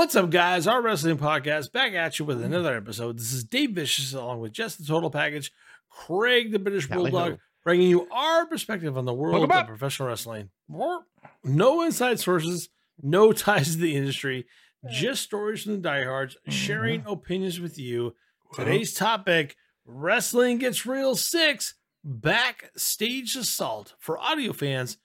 What's up, guys? Our wrestling podcast back at you with another episode. This is Dave Vicious along with Jess the Total Package, Craig the British Bulldog, bringing you our perspective on the world of professional wrestling. No inside sources, no ties to the industry, just stories from the diehards, sharing opinions with you. Today's topic Wrestling Gets Real 6 Backstage Assault. For audio fans,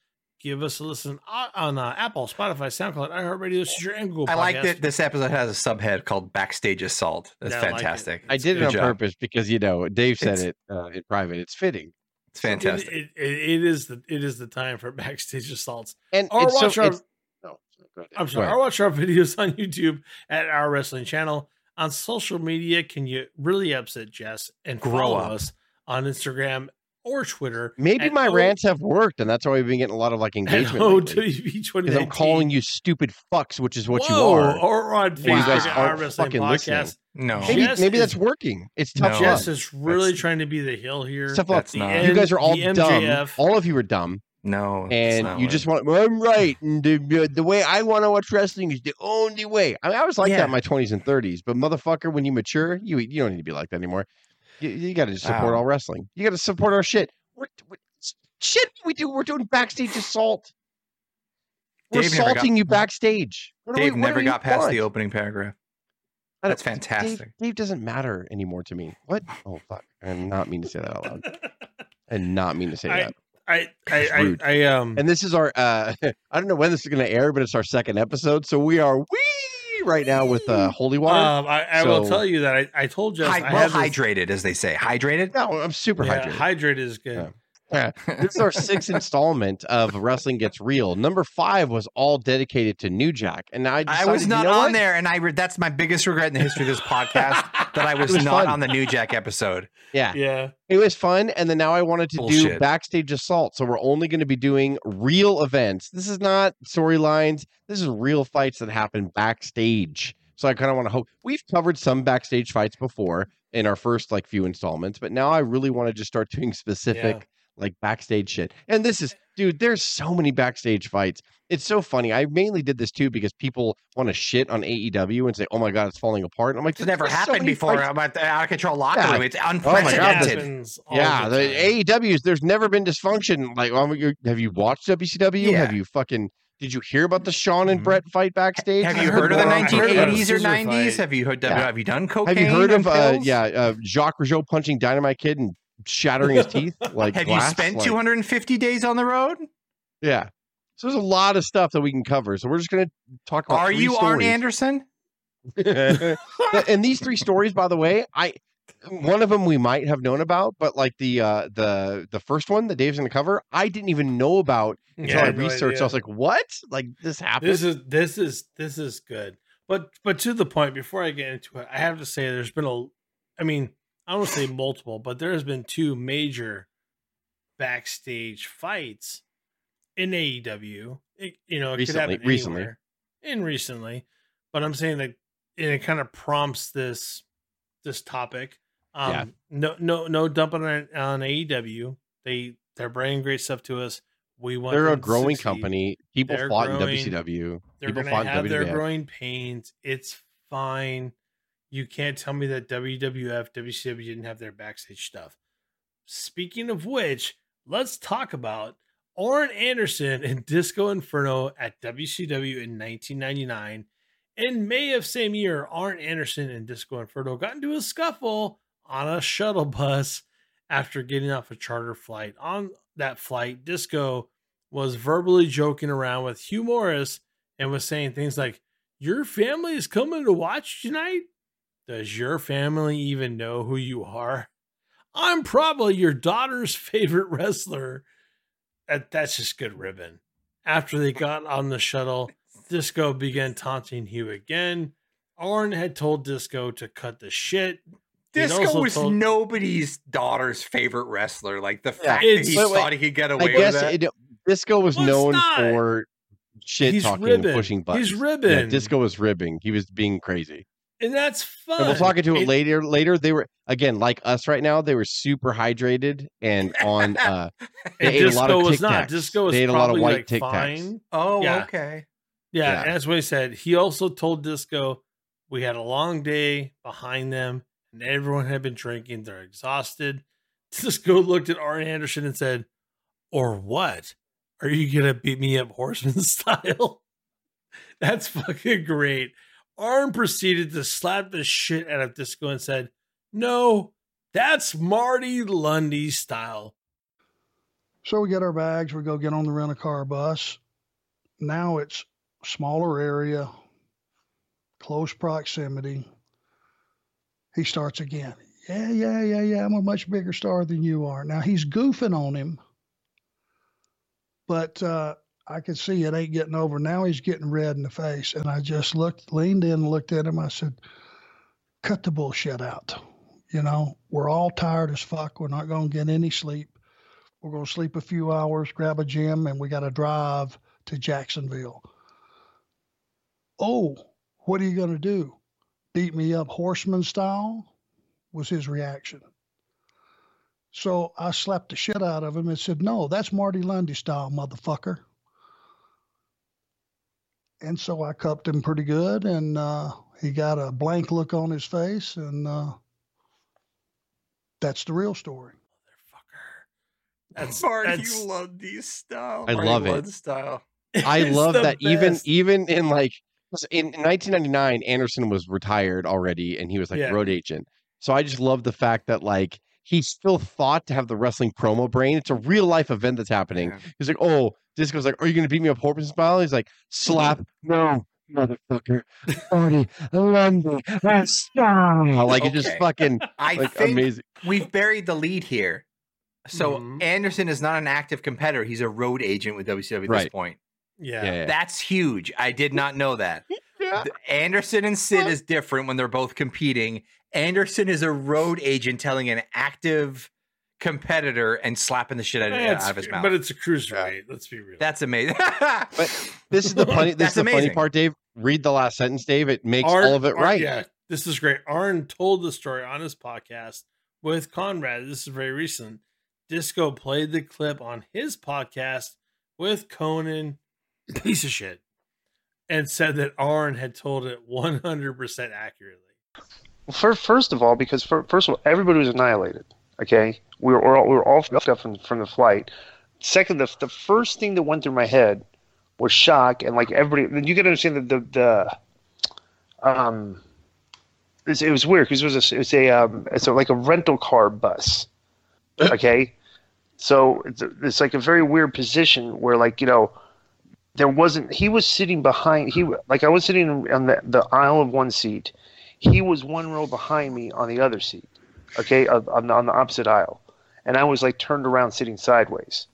give us a listen on, on uh, Apple, Spotify, SoundCloud, iHeartRadio, Stitcher, and Google I like that this episode has a subhead called Backstage Assault. That's Yeah, I like it. fantastic. I did it on job. purpose because you know Dave said It's- it uh, in private. It's fitting, It's fantastic. It, it, it is the it is the time for backstage assaults. and Or it's so, watch our- it's- oh. I'm sorry. ahead. Or watch our videos on YouTube at our wrestling channel. On social media, can you really upset Jess and Grow up. us on Instagram or Twitter? Maybe my O- rants have worked, and that's why we've been getting a lot of like at engagement. lately. OWB Because 2019. I'm calling you stupid fucks, which is what you Whoa, are. Or on Facebook, You guys at aren't wrestling fucking podcast. listening. no, Maybe- Maybe Jess maybe is- that's working. It's tough No. love. Jess is really That's- trying to be the hill here. Tough love. that's not. end- You guys are all dumb. All of you are dumb, no, and you what- just want. Well, I'm right, and the, the way I want to watch wrestling is the only way. I mean, I was like Yeah. that in my 20s and 30s, but motherfucker, when you mature, you you don't need to be like that anymore. You, you got to support Wow. all wrestling. You got to support our shit. We're, we shit, we do. We're doing backstage assault. We're Dave never got- assaulting you backstage. What do we- Dave never got past want? the opening paragraph. That's fantastic. Dave, Dave doesn't matter anymore to me. What? Oh fuck! I did not mean to say that out loud. I did not mean to say I- that. I, I, I, rude. I, um, And this is our. uh I don't know when this is going to air, but it's our second episode, so we are wee right now with uh holy water. um, I, I will tell you that I, I told Jess Hy- I well this- hydrated, as they say. Hydrated. no, I'm super yeah, hydrated. hydrated is good. Yeah. Yeah. this is our sixth installment of Wrestling Gets Real. Number five was all dedicated to New Jack, and I I decided, was you not know on what? there, and I re- that's my biggest regret in the history of this podcast that I was, was not fun. on the New Jack episode. Yeah, Yeah. it was fun, and then now I wanted to do backstage assault. So we're only going to be doing real events. This is not storylines. This is real fights that happen backstage. So I kind of want to hope we've covered some backstage fights before in our first like few installments, but now I really want to just start doing specific like backstage shit. And this is, dude, there's so many backstage fights. It's so funny. I mainly did this too because people want to shit on AEW and say, "Oh my god, it's falling apart." And I'm like, It's never "There's so happened many before fights." about the out of control locker Yeah. room. It's Oh my God, unprecedented. happens all Yeah, the the. AEWs. There's never been dysfunction. Like, um, have you watched WCW? Yeah. Have you fucking? Did you hear about the Sean and Mhm. Brett fight backstage? Have you heard heard of the more- I heard about a 1980s or 90s? fight. Have you heard? Yeah. Have you done cocaine? Have you heard of uh, yeah uh, Jacques Rougeau punching Dynamite Kid and shattering his teeth? Like, Have glass? you spent Like, 250 days on the road? Yeah. So there's a lot of stuff that we can cover. So we're just gonna talk about. Are three you Arn. Anderson? and these three stories, by the way, I one of them we might have known about, but like the uh the the first one that Dave's gonna cover, I didn't even know about until Yeah, I no researched. I was like, what? Like this happened? This is this is this is good. But but to the point, before I get into it, I have to say there's been a I mean, I don't want to say multiple, but there has been two major backstage fights in AEW. It, you know, Recently- recently. And recently. But I'm saying that and it kind of prompts this this topic. Um Yeah. no no no dumping on, on AEW. They they're bringing great stuff to us. We want They're a growing company. People They're fought growing. in WCW. They're People fought have in their WWF. growing pains. It's fine. You can't tell me that WWF, WCW didn't have their backstage stuff. Speaking of which, let's talk about Arn Anderson and Disco Inferno at WCW in 1999. In May of same year, Arn Anderson and Disco Inferno got into a scuffle on a shuttle bus after getting off a charter flight. On that flight, Disco was verbally joking around with Hugh Morris and was saying things like, Your family is coming to watch tonight? Does your family even know who you are? I'm probably your daughter's favorite wrestler. That, that's just good ribbon. After they got on the shuttle, Disco began taunting Hugh again. Arn had told Disco to cut the shit. He'd Disco was told- nobody's daughter's favorite wrestler. Like the Yeah, fact that it's- he wait, thought he could get I away guess with that. it, Disco was Well, known not. for shit He's talking ribbing. and pushing buttons. He's Yeah, ribbing. Disco was ribbing. He was being crazy. And that's fun. And we'll talk into it, It- later. Later, they were again like us right now. They were super hydrated and on. uh And They ate a lot Disco of was not. Disco was They ate a lot of probably white like Tic Tacs. fine. oh, Yeah. okay. Yeah, Yeah. and that's what he said. He also told Disco we had a long day behind them and everyone had been drinking. They're exhausted. Disco looked at Arn Anderson and said, Or what? Are you going to beat me up horseman style? That's fucking great. Arn proceeded to slap the shit out of Disco and said, No, that's Marty Lunde style. So we get our bags, we go get on the rent a car bus. Now it's smaller area, close proximity. He starts again. Yeah, yeah, yeah, yeah. I'm a much bigger star than you are. Now he's goofing on him, but uh, I could see it ain't getting over. Now he's getting red in the face. And I just looked, leaned in, looked at him. I said, cut the bullshit out. You know, we're all tired as fuck. We're not going to get any sleep. We're going to sleep a few hours, grab a gym, and we got to drive to Jacksonville. Oh, what are you going to do? Beat me up horseman style? Was his reaction. So I slapped the shit out of him and said, No, that's Marty Lunde style, motherfucker. And so I cupped him pretty good, and uh, he got a blank look on his face, and uh, that's the real story. Motherfucker. That's, Marty that's these style. I Marty love it. Style. I love the that even even in like in 1999, Anderson was retired already, and he was like Yeah. road agent. So I just love the fact that like he still thought to have the wrestling promo brain. It's a real life event that's happening. Yeah. He's like, oh, Disco's like, are you going to beat me up Horseman style? He's like, slap, no, motherfucker, Marty Lunde, that's like it's just fucking I like think amazing. we've buried the lead here. So Mhm. Anderson is not an active competitor. He's a road agent with WCW at this point. yeah. Yeah, yeah. That's huge. I did not know that. Yeah. Anderson and Sid is different when they're both competing. Anderson is a road agent telling an active competitor and slapping the shit out, of- Eh, out of his mouth. But it's a cruiserweight. Let's be real. That's amazing. but This is the funny. This That's is the funny part, Dave. Read the last sentence, Dave. It makes Arn- all of it Arn- right. Yeah, this is great. Arn told the story on his podcast with Conrad. This is very recent. Disco played the clip on his podcast with Konnan, piece of shit, and said that Arn had told it 100% accurately. Fir- First of all, because fir- first of all, everybody was annihilated. Okay, we were, all, we were all fucked up from, from the flight. Second, the, the first thing that went through my head was shock, and like everybody, then you to understand that the the um, it was weird because it was a, it was a um, it's a, like a rental car bus. Okay, so it's, a- it's like a very weird position where like you know there wasn't he was sitting behind he like I was sitting on the, the aisle of one seat he was one row behind me on the other seat, okay, on, on, the, opposite aisle, and I was like turned around sitting sideways,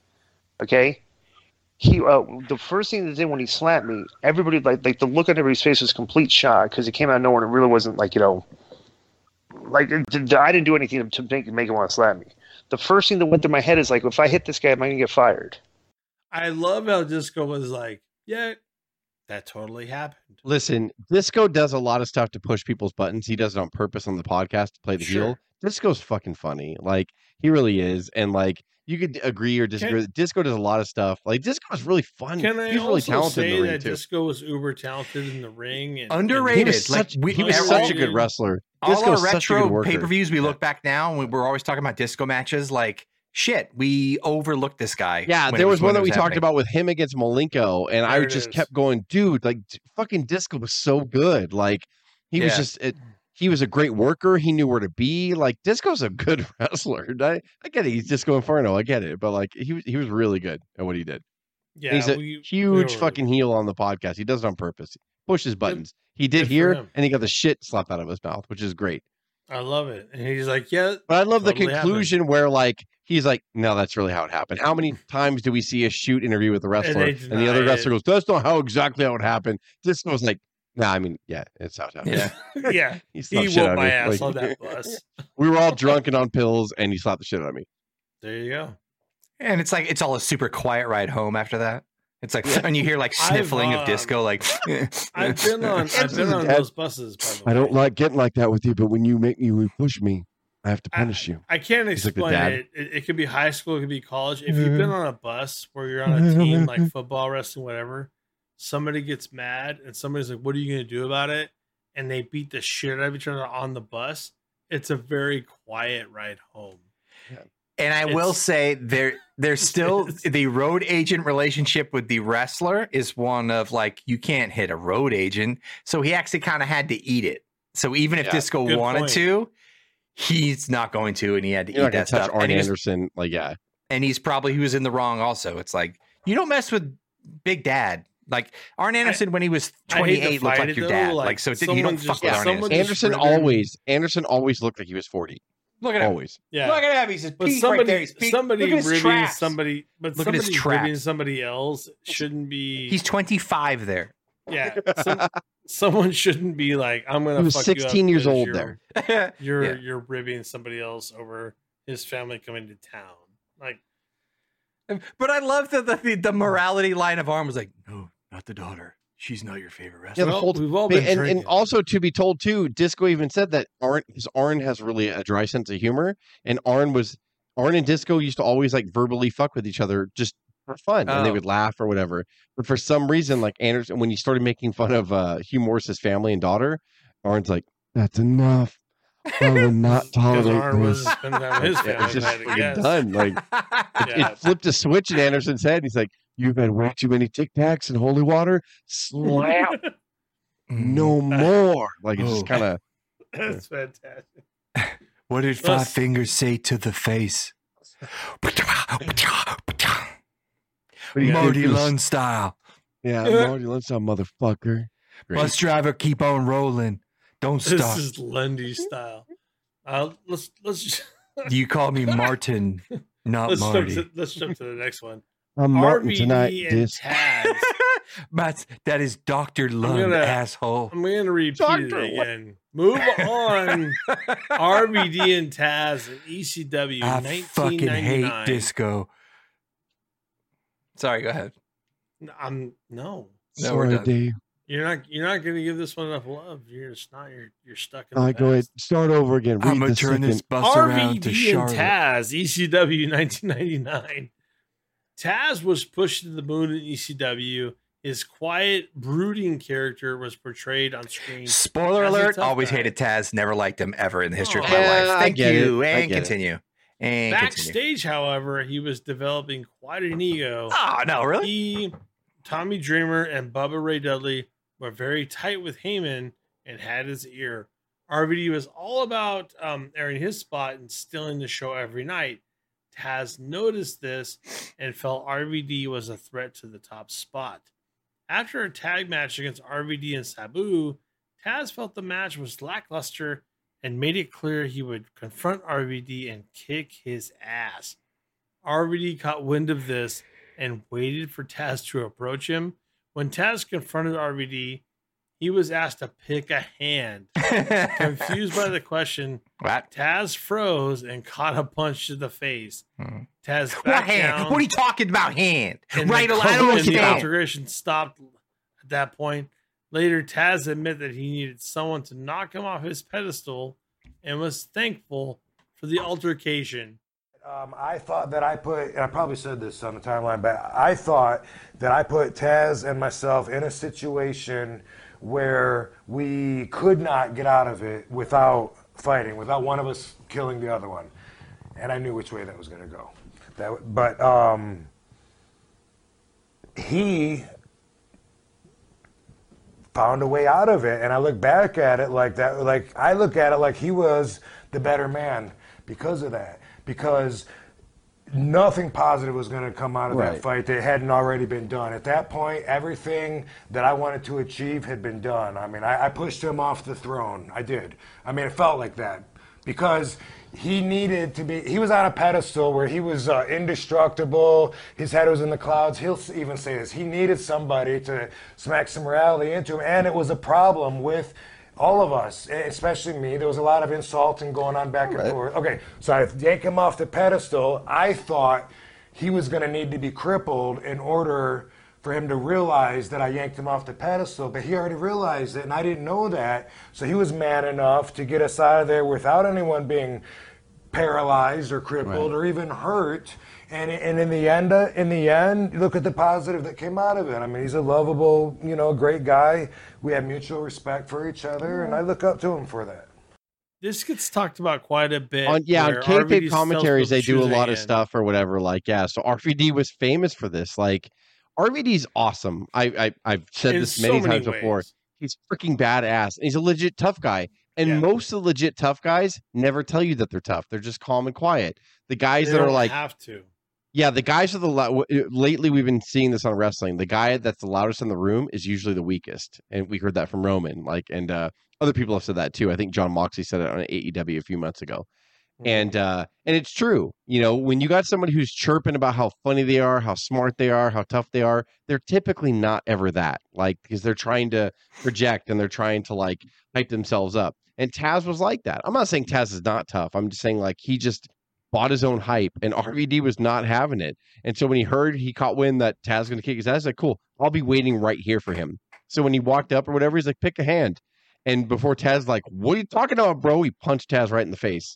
okay. He, uh, the first thing that did when he slapped me, everybody like like the look on everybody's face was complete shock because it came out of nowhere and it really wasn't like you know, like I didn't do anything to make make him want to slap me. The first thing that went through my head is like, if I hit this guy, am I gonna get fired? I love how Disco was like, yeah, that totally happened. Listen, Disco does a lot of stuff to push people's buttons. He does it on purpose on the podcast to play the heel. Sure. Disco's fucking funny. Like he really is. And like you could agree or disagree. Disco does a lot of stuff. Like Disco is really fun. Can I He's really also talented in say the ring that too. Disco was uber talented in the ring? And, Underrated. He was Like, such, we- he was such a good wrestler. all Disco our was such a good retro pay per views, we Yeah. look back now and we, we're always talking about disco matches. Like shit, we overlooked this guy. Yeah, there it was one when it that we talked about with him against Malenko, and I There it just is. kept going, dude. Like t- fucking Disco was so good. Like he was just, it, he was a great worker. He knew where to be. Like Disco's a good wrestler. I, I get it. He's Disco Inferno. I get it. But like he was, he was really good at what he did. yeah, he's a we- huge were- fucking heel on the podcast. He does it on purpose. Pushes buttons. He did here, and he got the shit slapped out of his mouth, which is great. I love it. And he's like, yeah, But I love the Totally happened. conclusion where like he's like, no, that's really how it happened. How many times do we see a shoot interview with the wrestler, they and, the other deny wrestler it. goes, that's not how exactly how it happened. This was like, nah, I mean, yeah, it's how it happened. Yeah. yeah. he slapped He shit whooped my ass Like, on that bus. we were all drunk and on pills, and he slapped the shit out of me. There you go. And it's like it's all a super quiet ride home after that. It's like Yeah. and you hear like I've, sniffling um, of disco, like I've been on I've been on those buses, by the way. I don't like getting like that with you, but when you make me you push me, I have to I- you. I can't He's explain dad. it. it. It could be high school, it could be college. If you've been on a bus where you're on a team like football, wrestling, whatever, somebody gets mad and somebody's like, "What are you going to do about it?" and they beat the shit out of each other on the bus, it's a very quiet ride home. And I will say there there's still the road agent relationship with the wrestler is one of like you can't hit a road agent. So he actually kind of had to eat it. So even if Yeah, Disco wanted point. to, he's not going to, and he had to You're eat gonna that touch stuff. Arn And, he was- Anderson. Like, yeah, and he's probably he was in the wrong also. It's like you don't mess with Big Dad. Like Arn Anderson when he was I hate to 28 looked like it, your though, dad. like, Like, so didn't- you don't just- fuck with yeah, Arn Anderson. Anderson always Anderson always looked like he was forty. Look at him. Always. Yeah. Look at him. He's his but somebody, right there. He's somebody Look at his ribbing traps. somebody, but Look at his somebody ribbing traps. somebody else shouldn't be. He's 25 there. Yeah. Some, someone shouldn't be like, I'm gonna. He was fuck you 16 years old you're- there. You're Yeah. you're ribbing somebody else over his family coming to town. Like But I love that the, the, the morality line of Arn was like, no, not the daughter. She's not your favorite Yeah, wrestler. the whole- we've all been and, and also to be told too, Disco even said that Arn his Arn has really a dry sense of humor, and Arn was Arn and Disco used to always like verbally fuck with each other just for fun, and they Oh. would laugh or whatever. But for some reason, like Anderson, when he started making fun of uh, Hugh Morris's family and daughter, Arn's like, "That's enough. I will not tolerate Arn was this." spending his Yeah, family. it's just I had to fucking done. Like Yeah. it flipped a switch in Anderson's head. He's like, "You've had way too many Tic Tacs and holy water. Slap, Mm. no more." Like it's just Oh. kind of That's fantastic. What did Five Fingers say to the face? Marty Lund style. Yeah, Marty Lund style, motherfucker. Great. Bus driver, keep on rolling. Don't stop. This is Lunde style. Uh, let's let's You call me Martin, not let's jump, Marty. to, let's jump to the next one. I'm Martin RVD tonight. and This Taz. That's, that is Dr. Lund, gonna- asshole. I'm going to repeat Doctor, it what- again. Move on. RVD and Taz and ECW. I fucking hate disco. Sorry, go ahead. I'm no. No, we're done. Dave. You're not. You're not going to give this one enough love. You're just not. You're. You're stuck in. All the right, go ahead. Start over again. Read I'm gonna the turn this second- bus around to RVD and Charlotte. Taz, ECW 1999. Taz was pushed to the moon in ECW. His quiet, brooding character was portrayed on screen. Spoiler As a alert, tough always guy. hated Taz, never liked him ever in the history of Oh. my Yeah, life. I Thank get you. it. I And get it. continue. And continue. Backstage, however, he was developing quite an ego. Oh, no, really? He, Tommy Dreamer, and Bubba Ray Dudley were very tight with Heyman and had his ear. RVD was all about um, airing his spot and stealing the show every night. Taz noticed this and felt RVD was a threat to the top spot. After a tag match against RVD and Sabu, Taz felt the match was lackluster and made it clear he would confront RVD and kick his ass. RVD caught wind of this and waited for Taz to approach him. When Taz confronted RVD, he was asked to pick a hand. Confused by the question, What? Taz froze and caught a punch to the face. Hmm. Taz What hand? down. What are you talking about? Hand? and right? I don't and the understand. altercation stopped at that point. Later, Taz admitted that he needed someone to knock him off his pedestal and was thankful for the altercation. Um, I thought that I put, and I probably said this on the timeline, but I thought that I put Taz and myself in a situation where we could not get out of it without fighting, without one of us killing the other one. And I knew which way that was going to go. That, but um, he found a way out of it. And i look back at it like that like i look at it like he was the better man because of that because nothing positive was going to come out of Right. that fight that hadn't already been done. At that point everything that i wanted to achieve had been done. I mean i, I pushed him off the throne. I did. I mean it felt like that because he needed to be he was on a pedestal where he was uh, indestructible. His head was in the clouds. He'll even say this he needed somebody to smack some reality into him. And it was a problem with all of us especially me. There was a lot of insulting going on back and Right. forth. Okay so i yank him off the pedestal. I thought he was going to need to be crippled in order for him to realize that I yanked him off the pedestal, but he already realized it, and I didn't know that. So he was man enough to get us out of there without anyone being paralyzed or crippled or even hurt. And, and in the end, uh, in the end, look at the positive that came out of it. I mean, he's a lovable, you know, great guy. We have mutual respect for each other, and I look up to him for that. This gets talked about quite a bit. on yeah on where kayfabe commentaries they do a lot of stuff or whatever like yeah so rvd was famous for this like rvd's awesome. I, I i've said In this so many many times before. he's freaking badass and he's a legit tough guy and Yeah. most of the legit tough guys never tell you that they're tough. They're just calm and quiet. The guys They that are like have to. yeah the guys are the lou- lately we've been seeing this on wrestling the guy that's the loudest in the room is usually the weakest and we heard that from roman like and uh other people have said that too. I think john moxley said it on aew a few months ago and uh and it's true you know when you got somebody who's chirping about how funny they are how smart they are how tough they are they're typically not ever that like because they're trying to project and they're trying to like hype themselves up. And taz was like that. I'm not saying taz is not tough. I'm just saying like he just bought his own hype and rvd was not having it. And so when he heard he caught wind that taz going to kick his ass like cool i'll be waiting right here for him. So when he walked up or whatever he's like pick a hand. And before taz like what are you talking about bro? He punched taz right in the face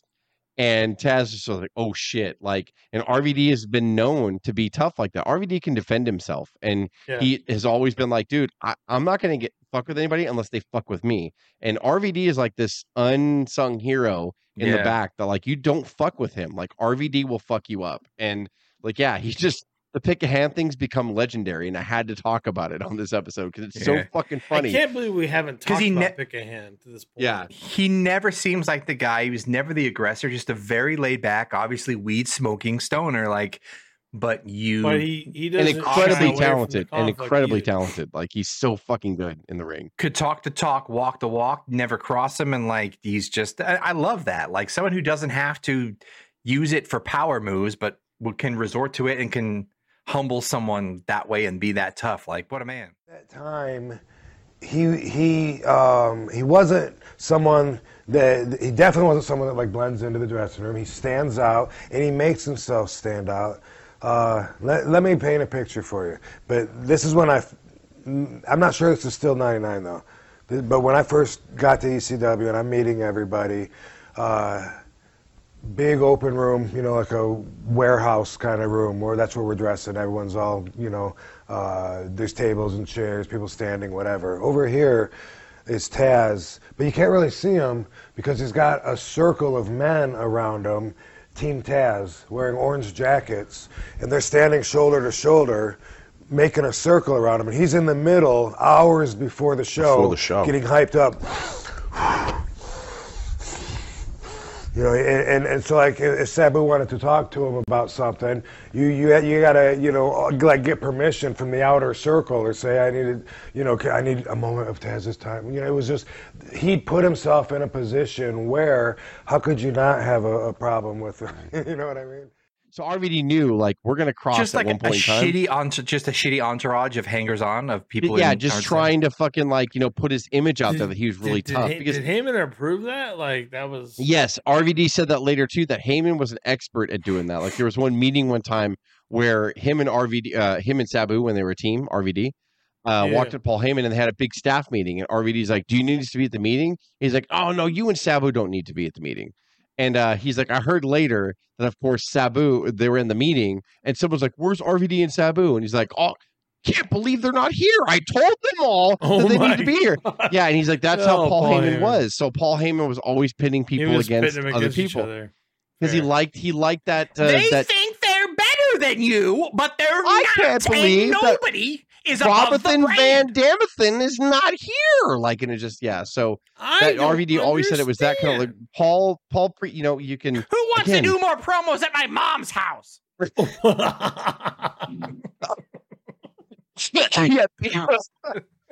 and Taz just was like, "Oh shit!" Like, and RVD has been known to be tough like that. RVD can defend himself, and Yeah. he has always been like, "Dude, I, I'm not gonna get fuck with anybody unless they fuck with me." And RVD is like this unsung hero in the back that like you don't fuck with him. Like RVD will fuck you up, and like yeah, he's just the pick a hand things become legendary, and I had to talk about it on this episode because it's so fucking funny. I can't believe we haven't talked he about ne- pick a hand to this point. Yeah. He never seems like the guy. He was never the aggressor. Just a very laid back, obviously weed smoking stoner. Like, but you, but he he and doesn't shy incredibly away from the talented, and incredibly either. talented. Like he's so fucking good in the ring. could talk the talk, walk the walk, never cross him, and like he's just. I, I love that. Like someone who doesn't have to use it for power moves, but can resort to it and can humble someone that way and be that tough. Like what a man. that time he he um, he wasn't someone that he definitely wasn't someone that like blends into the dressing room. He stands out and he makes himself stand out. Uh, let, let me paint a picture for you. But this is when I, I'm not sure this is still 99 though. But when I first got to ECW and I'm meeting everybody, uh, big open room, you know, like a warehouse kind of room where that's where we're dressing. Everyone's all, you know, uh, there's tables and chairs, people standing, whatever. Over here is Taz, but you can't really see him because he's got a circle of men around him, Team Taz, wearing orange jackets, and they're standing shoulder to shoulder. Making a circle around him, and he's in the middle hours before the show, Before the show. getting hyped up. You know, and, and, so like uh, if Sabu wanted to talk to him about something, you you you gotta you know uh, like get permission from the outer circle or say I needed you know I need a moment of Taz's time. You know, it was just he put himself in a position where how could you not have a, a problem with him? you know what I mean? So RVD knew like we're gonna cross just at like one a, point in time. shitty entourage, just a shitty entourage of hangers on of people. yeah, in just trying to fucking like you know put his image out there that he was really did, tough. Did, because did Heyman approve that? Like that was yes, RVD said that later too. That Heyman was an expert at doing that. Like there was one meeting one time where him and RVD, uh, him and Sabu when they were a team, RVD. Uh, Yeah. Walked to Paul Heyman and they had a big staff meeting. And RVD's like, "Do you need us to be at the meeting?" He's like, "Oh no, you and Sabu don't need to be at the meeting." And uh, he's like, I heard later that, of course, Sabu, they were in the meeting, and someone's like, Where's RVD and Sabu? And he's like, Oh, can't believe they're not here. I told them all Oh that they need to be here. God. Yeah, and he's like, That's how Oh, Paul, Paul Heyman, Heyman. was. So Paul Heyman was always pitting people was against pitting them other against people because he liked he liked that uh, they that think they're better than you, but they're I not. can't and believe that nobody is above Robinson Van brand. Damethan is not here. Like, and it just yeah. So I that don't RVD always said it was that kind of like. Paul Paul. Pre, you know, you can Who wants Again. to do more promos at my mom's house? yeah, people, people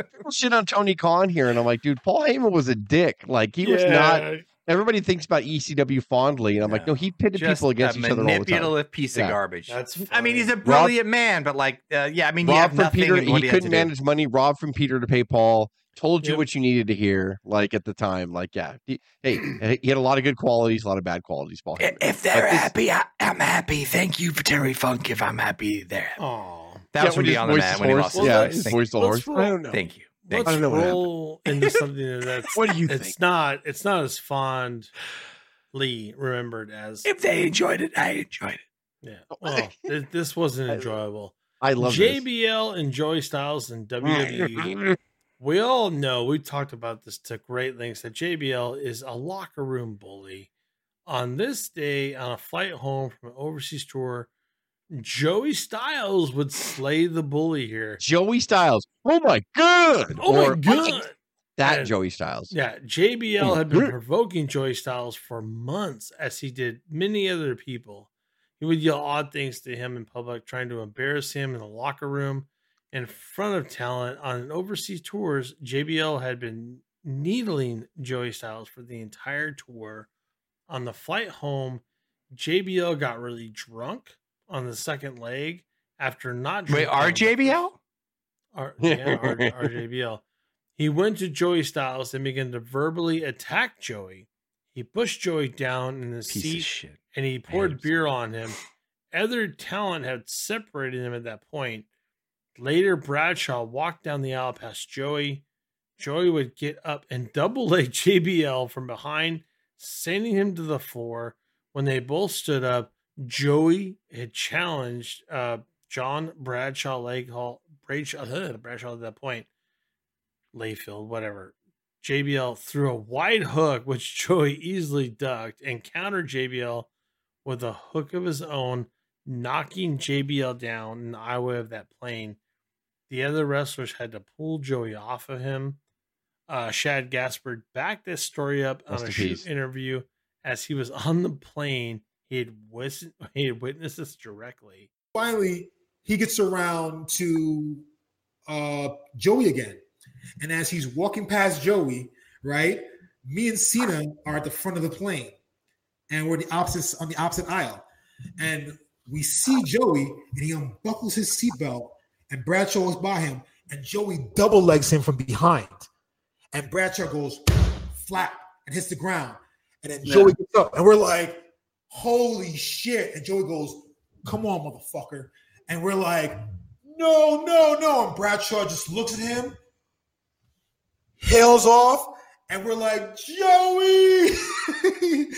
shit on Tony Khan here, and I'm like, dude, Paul Heyman was a dick. Like he was not. Yeah. Everybody thinks about ECW fondly, and I'm like, no, he pitted Just people against each other all the time. manipulative piece Yeah. of garbage. That's I mean, he's a funny. brilliant man, but like, uh, yeah, I mean, you Rob from. Peter, in what he couldn't do. manage money. Rob from Peter to pay Paul. Told you Yep. what you needed to hear. Like at the time, like yeah, he, hey, he had a lot of good qualities, a lot of bad qualities. Paul. Heyman. If they're this- happy, I, I'm happy. Thank you for Terry Funk. If I'm happy, they're happy. Aw. That Yeah, was from when his Beyond the voice Man is when he hoarse. lost Well, his yeah, let's- his voice is let's hoarse. roll- I don't know. thank you. Let's Thank I don't know what roll into something that's What do you it's think? not it's not as fondly remembered as. If they enjoyed it, I enjoyed it. Yeah. Well, th- this wasn't enjoyable. I love this. JBL and Joey Styles and mm. WWE. we all know we talked about this to great lengths that JBL is a locker room bully. On this day, on a flight home from an overseas tour, Joey Styles would slay the bully here. Joey Styles. Oh my god. Oh Or- my god! That And- Joey Styles. Yeah, JBL Oh, had been good. provoking Joey Styles for months, as he did many other people. He would yell odd things to him in public, trying to embarrass him in the locker room in front of talent. On an overseas tours, JBL had been needling Joey Styles for the entire tour. On the flight home, JBL got really drunk on the second leg after not Wait, drinking on the first- RJBL? R, yeah, R, RJBL. He went to Joey Styles and began to verbally attack Joey. He pushed Joey down in his Piece seat and he poured beer on him. Other talent had separated him at that point. Later, Bradshaw walked down the aisle past Joey. Joey would get up and double leg JBL from behind, sending him to the floor. When they both stood up, Joey had challenged uh, John Bradshaw leg hall Bradshaw, Bradshaw at that point. Layfield, whatever. JBL threw a wide hook, which Joey easily ducked, and countered JBL with a hook of his own, knocking JBL down in the aisleway of that plane. The other wrestlers had to pull Joey off of him. Uh, Shad Gaspard backed this story up Rest on a shoot interview as he was on the plane. He had, wis- he had witnessed this directly. finally he gets around to uh Joey again. And as he's walking past Joey, right? Me and Cena are at the front of the plane. And we're the opposite on the opposite aisle. And we see Joey and he unbuckles his seatbelt and Bradshaw is by him and Joey double legs him from behind. And Bradshaw goes flat and hits the ground. And then Yeah. Joey gets up and we're like, holy shit. And Joey goes, come on, motherfucker. And we're like, no, no, no. And Bradshaw just looks at him, hails off, and we're like, Joey. and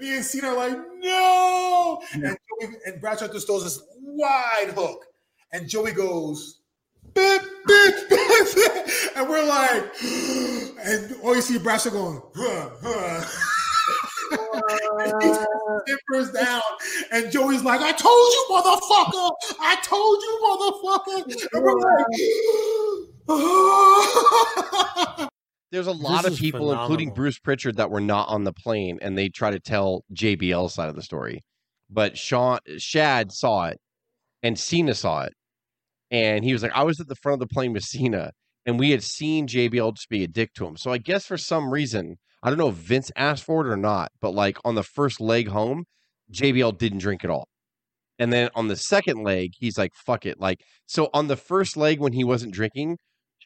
me and Cena are like, no. And, Joey, and Bradshaw just throws this wide hook. And Joey goes, bip, bip, bip, bip. and we're like, and all you see Bradshaw going, huh, huh. And he timbers down, and Joey's like, "I told you, motherfucker! I told you, motherfucker!" And we're like, There's a lot of is people, including. Bruce Prichard, that were not on the plane, and they try to tell JBL's side of the story. But Sean Shad saw it, and Cena saw it, and he was like, "I was at the front of the plane with Cena, and we had seen JBL just be a dick to him." So I guess for some reason, I don't know if Vince asked for it or not, but like on the first leg home, JBL didn't drink at all. And then on the second leg, he's like, fuck it. Like, so on the first leg when he wasn't drinking,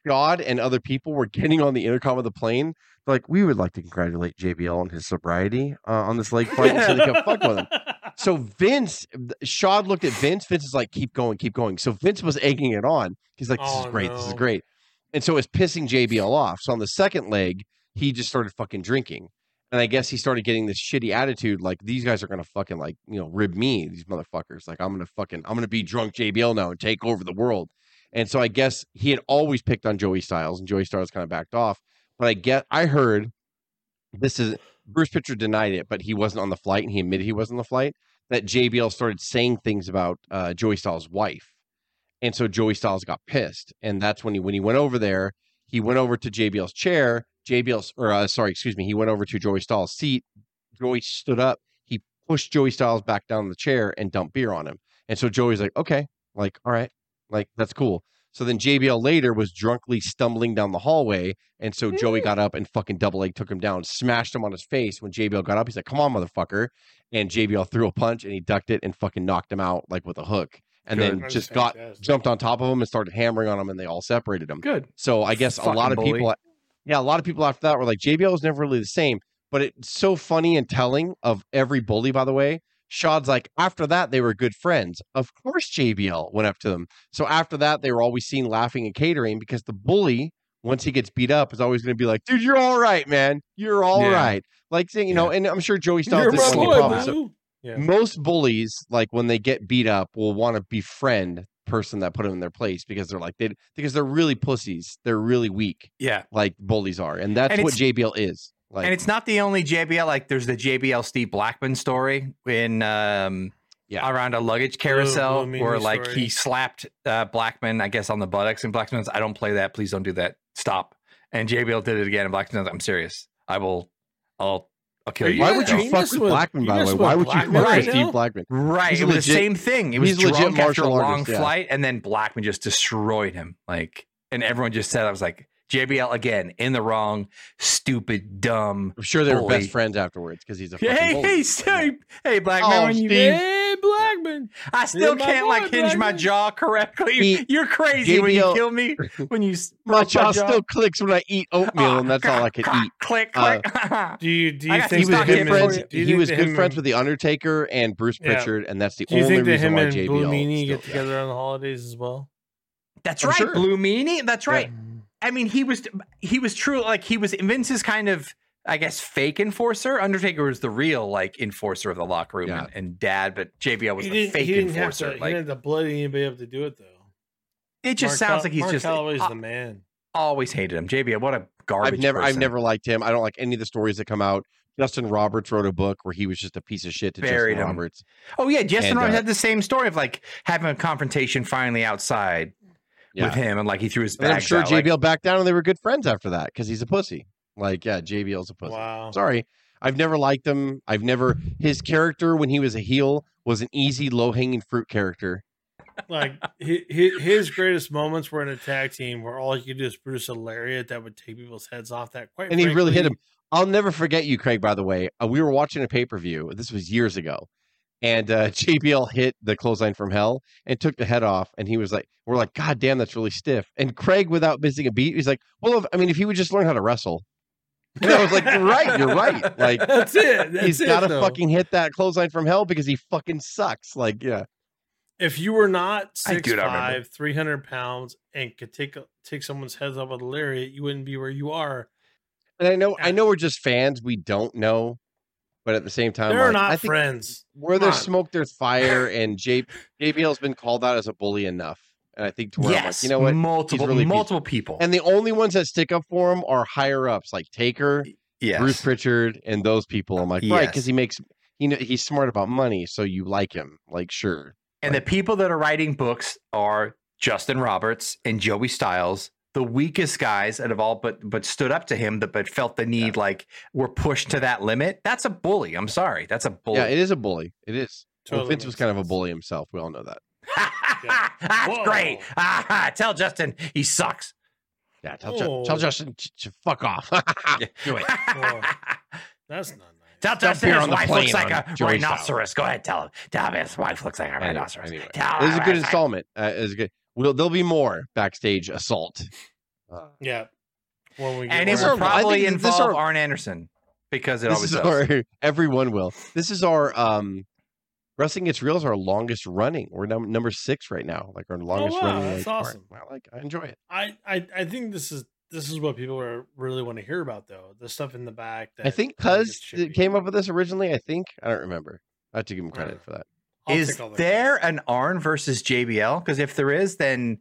God and other people were getting on the intercom of the plane. They're like, we would like to congratulate JBL on his sobriety uh, on this leg flight. so they kept fucking with him. So Vince, Shad looked at Vince. Vince is like, keep going, keep going. So Vince was egging it on. He's like, this is Oh, great. This is great. And so it's pissing JBL off. So on the second leg, he just started fucking drinking. And I guess he started getting this shitty attitude, like these guys are gonna fucking like you know rib me, these motherfuckers. Like I'm gonna fucking I'm gonna be drunk JBL now and take over the world. And so I guess he had always picked on Joey Styles, and Joey Styles kind of backed off. But I get I heard this is Bruce Prichard denied it, but he wasn't on the flight, and he admitted he wasn't on the flight. That JBL started saying things about uh, Joey Styles' wife, and so Joey Styles got pissed, and that's when he when he went over there, he went over to JBL's chair. JBL's or uh, sorry, excuse me, he went over to Joey Styles' seat. Joey stood up. He pushed Joey Styles back down the chair and dumped beer on him. And so Joey's like, okay, like all right, like that's cool. So then JBL later was drunkly stumbling down the hallway, and so Joey got up and fucking double leg took him down, smashed him on his face. When JBL got up, he's like, "Come on, motherfucker!" And JBL threw a punch and he ducked it and fucking knocked him out like with a hook, and Good. then just got fantastic. jumped on top of them and started hammering on them, and they all separated them. Good. So I guess a lot of bully. people, yeah, a lot of people after that were like, JBL was never really the same. But it's so funny and telling of every bully, by the way. Shad's like, after that, they were good friends. Of course, JBL went up to them. So after that, they were always seen laughing and catering because the bully once he gets beat up, is always going to be like, "Dude, you're all right, man. You're all right." Yeah. Like saying, you know, and I'm sure Joey Styles You're did my one of the problems. So boo. Yeah. most bullies, like when they get beat up, will want to befriend person that put them in their place because they're like they because they're really pussies. They're really weak, Yeah. like bullies are, and that's And what JBL is. Like, and it's not the only JBL. Like there's the JBL Steve Blackman story in um Yeah. around a luggage carousel Blue where like story. he slapped uh, Blackman, I guess, on the buttocks, and Blackman's, I don't play that. Please don't do that. Stop. And JBL did it again, and Blackman's, I'm serious. I will. I'll. I'll kill you. you why would you you fuck with with- Blackman? By the way, why would you Blackman fuck with Steve? Blackman? Right. He's it was legit- the same thing. It was he's a legit drunk after a long artist, yeah. flight, and then Blackman just destroyed him. Like, and everyone just said, I was like, JBL again in the wrong, stupid, dumb. I'm sure they were best friends afterwards because he's a Hey, hey, hey, hey, Blackman. Oh, when you, Steve. Hey, Blackman. I still my can't boy, like hinge my jaw correctly. He- You're crazy when you kill me. When you s- My broke jaw still clicks when I eat oatmeal, and that's all I can eat. Click, Uh, click. Do you do you think He was good him tips for friends. you. and, do you He was good friends with the Undertaker and Bruce Yeah. And that's the Do you only think that reason him why and JBL. Blue Meanie get together on the holidays as well? That's right. Blue Meanie. That's right. I mean, he was he was true. Like he was Vince's kind of, I guess, fake enforcer. Undertaker was the real like enforcer of the locker room Yeah. and, and dad, but JBL was He the didn't, fake he didn't enforcer. to. He didn't have to bloody anybody up to do it though. it just Mark sounds Cal- like he's Mark just Calaway's I- the man. always hated him. JBL, what a garbage. I've never, I've never liked him. I don't like any of the stories that come out. Justin Roberts wrote a book where he was just a piece of shit to Buried Justin him. Roberts. Oh yeah, Justin And, Roberts uh, had the same story of like having a confrontation finally outside Yeah. with him, and like he threw his And I'm sure out. like- JBL backed down, and they were good friends after that because he's a pussy. Like, yeah, JBL's a pussy. Wow. Sorry, I've never liked him. I've never his character when he was a heel was an easy, low hanging fruit character. Like his, his greatest moments were in a tag team where all he could do is produce a lariat that would take people's heads off. That quite and he really hit him. I'll never forget you, Craig. By the way, uh, we were watching a pay per view. This was years ago, and uh, JBL hit the clothesline from hell and took the head off. And he was like, "We're like, God damn, that's really stiff." And Craig, without missing a beat, he's like, "Well, if, I mean, if he would just learn how to wrestle." And I was like, "You're right. You're right. Like, That's it. That's he's it, got to fucking hit that clothesline from hell because he fucking sucks." Like, yeah, If you were not I six do not remember. five, three hundred pounds, and could take take someone's heads off with a lariat, you wouldn't be where you are. and I know, I know, we're just fans. We don't know, but at the same time, They're like, not friends. where Come there's on. smoke, there's fire, and J- JBL's been called out as a bully enough. And I think to where I'm like, yes, you know what? multiple really multiple people. And the only ones that stick up for him are higher ups like Taker, yes. Bruce Prichard, and those people. I'm like, right, because he makes he know he's smart about money, so you like him. Like, sure. And the people that are writing books are Justin Roberts and Joey Styles, the weakest guys that have all but but stood up to him, that but felt the need like were pushed to that limit. That's a bully. I'm sorry, that's a bully. Yeah, it is a bully. It is. Well, Vince was makes kind of a bully himself. We all know that. That's Whoa. great. Ah, tell Justin he sucks. Yeah, tell, Ju- tell Oh. Justin to, to fuck off. Do it. Whoa. That's not nice. Tell Justin his on the wife looks like a Joey rhinoceros. Go ahead, tell him. Tell him his wife looks like a rhinoceros. anyway. Tell This is a good installment. Uh, it's good. We'll, there'll be more backstage assault. Uh, Yeah. When we get And it will probably think this involve are- Arn Anderson because it this always is does. our everyone will. This is our um Wrestling Gets Real is our longest running. We're num- number six right now, like our longest wow, running. that's like, part. awesome. I like. I enjoy it. I, I I think this is this is what people are really want to hear about though. The stuff in the back. That I think Cuz gets chippy. came up with this originally. I think I don't remember. I have to give him credit Yeah. for that. I'll is take all there an Arn versus JBL? Because if there is, then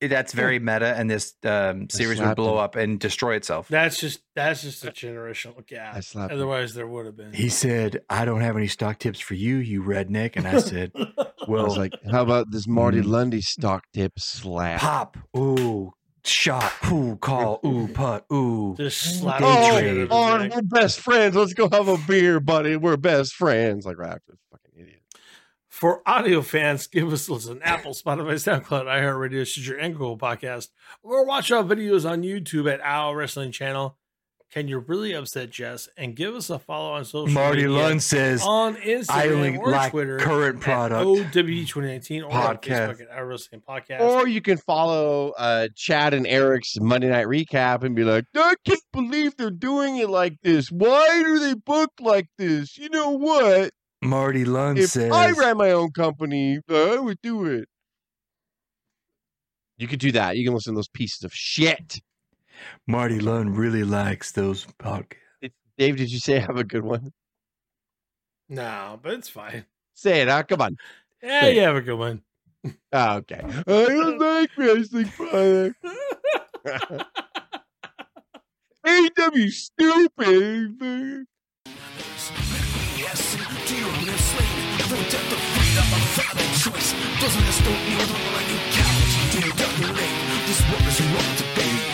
that's very meta, and this um, series would blow him. up and destroy itself. That's just that's just a generational I gap. slapped him. Otherwise, there would have been. He said, "I don't have any stock tips for you, you redneck," and I said, I "Well, was like, how about this Marty Mm. Lundy stock tip slap? pop, ooh, shot, ooh, call, ooh, putt, ooh." just slap Day Oh, shit trade. out of his Arn, we're best friends. Let's go have a beer, buddy. We're best friends. Like right after this fucking idiot. For audio fans, give us a listen. Apple, Spotify, SoundCloud, iHeartRadio, Stitcher, and Google Podcast, or watch our videos on YouTube at Our Wrestling Channel. Can you really upset Jess? And give us a follow on social Marty media Lund says, on Instagram "I only or like Twitter current at product." OW2019 or on Podcast. Facebook at Our Wrestling Podcast. Or you can follow uh, Chad and Eric's Monday Night Recap and be like, I can't believe they're doing it like this. Why do they book like this? You know what? Marty Lunde If says, I ran my own company, uh, I would do it. You could do that. You can listen to those pieces of shit. Marty Lunde really likes those podcasts. Dave, did you say have a good one? No, but it's fine. Say it. Huh? Come on. Yeah, Say it. you have a good one. Oh, okay. I don't like wrestling products. AW stupid. The of freedom, a valid choice. Doesn't this don't need to you cowards. Do double This war is wrong today.